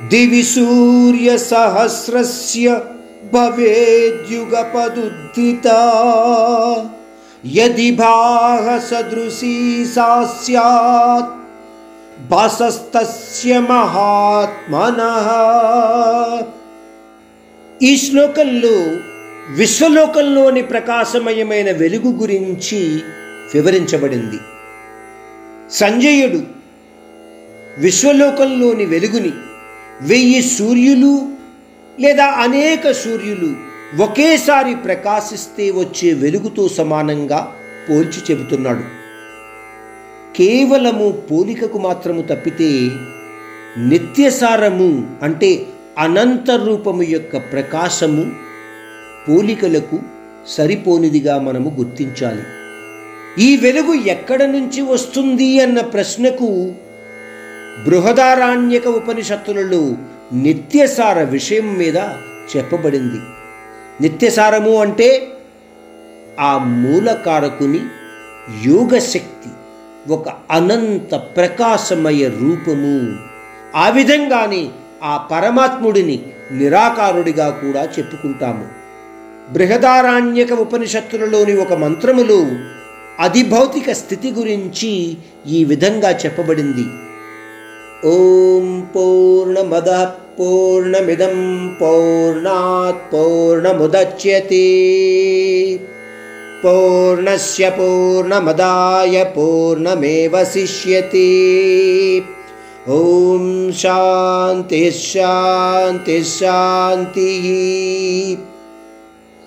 దివి సూర్య సహస్రస్య భవేద్యుగపదుద్ధిత యది భాగ సదృశీ సాస్యాత్ భాసస్తస్య మహాత్మనః ఈ శ్లోకంలో విశ్వలోకంలోని ప్రకాశమయమైన వెలుగు గురించి వివరించబడింది. సంజయుడు విశ్వలోకంలోని వెలుగుని వెయ్యి సూర్యులు లేదా అనేక సూర్యులు ఒకేసారి ప్రకాశిస్తే వచ్చే వెలుగుతో సమానంగా పోల్చి చెబుతున్నాడు. కేవలము పోలికకు మాత్రము తప్పితే నిత్యసారము అంటే అనంత రూపము యొక్క ప్రకాశము పోలికలకు సరిపోనిదిగా మనము గుర్తించాలి. ఈ వెలుగు ఎక్కడ నుంచి వస్తుంది అన్న ప్రశ్నకు బృహదారాణ్యక ఉపనిషత్తులలో నిత్యసార విషయం మీద చెప్పబడింది. నిత్యసారము అంటే ఆ మూలకారకుని యోగశక్తి ఒక అనంత ప్రకాశమయ రూపము. ఆ విధంగానే ఆ పరమాత్ముడిని నిరాకారుడిగా కూడా చెప్పుకుంటాము. బృహదారాణ్యక ఉపనిషత్తులలోని ఒక మంత్రములో అధిభౌతిక స్థితి గురించి ఈ విధంగా చెప్పబడింది. ఓం పూర్ణమద పూర్ణమిదం పౌర్ణాత్ పౌర్ణముద్యతే పూర్ణస్య పూర్ణమదాయ పూర్ణమేవశిష్యతే ఓం శాంతి శాంతి శాంతి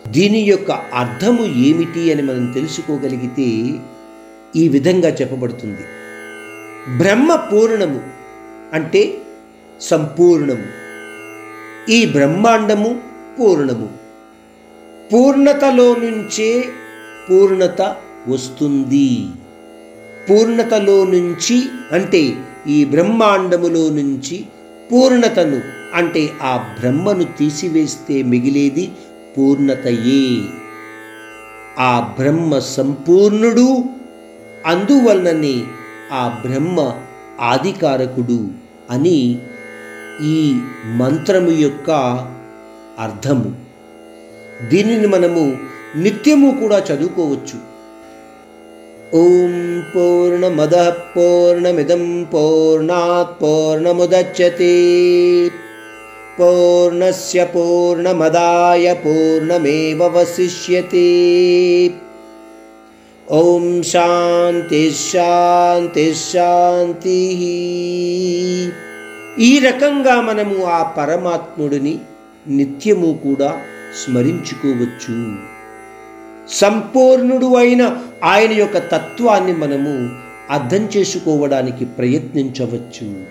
దీని యొక్క అర్థము ఏమిటి అని మనం తెలుసుకోగలిగితే ఈ విధంగా చెప్పబడుతుంది. బ్రహ్మ పూర్ణము అంటే సంపూర్ణము. ఈ బ్రహ్మాండము పూర్ణము. పూర్ణతలో నుంచే పూర్ణత వస్తుంది. పూర్ణతలో నుంచి అంటే ఈ బ్రహ్మాండములో నుంచి పూర్ణతను అంటే ఆ బ్రహ్మను తీసివేస్తే మిగిలేది పూర్ణతయే. ఆ బ్రహ్మ సంపూర్ణుడు అందువలననే ఆ బ్రహ్మ ఆదికారకుడు. అని ఈ మంత్రము యొక్క అర్థము. దీనిని మనము నిత్యము కూడా చదువుకోవచ్చు. ఓం పూర్ణమద పూర్ణమిదం పూర్ణాత్ పూర్ణముద్యతే. పూర్ణస్య పూర్ణమదాయ పూర్ణమేవ వశిష్యతే. శాంతి శాంతి శాంతి. ఈ రకంగా మనము ఆ పరమాత్ముడిని నిత్యము కూడా స్మరించుకోవచ్చు. సంపూర్ణుడు అయిన ఆయన యొక్క తత్వాన్ని మనము అర్థం చేసుకోవడానికి ప్రయత్నించవచ్చు.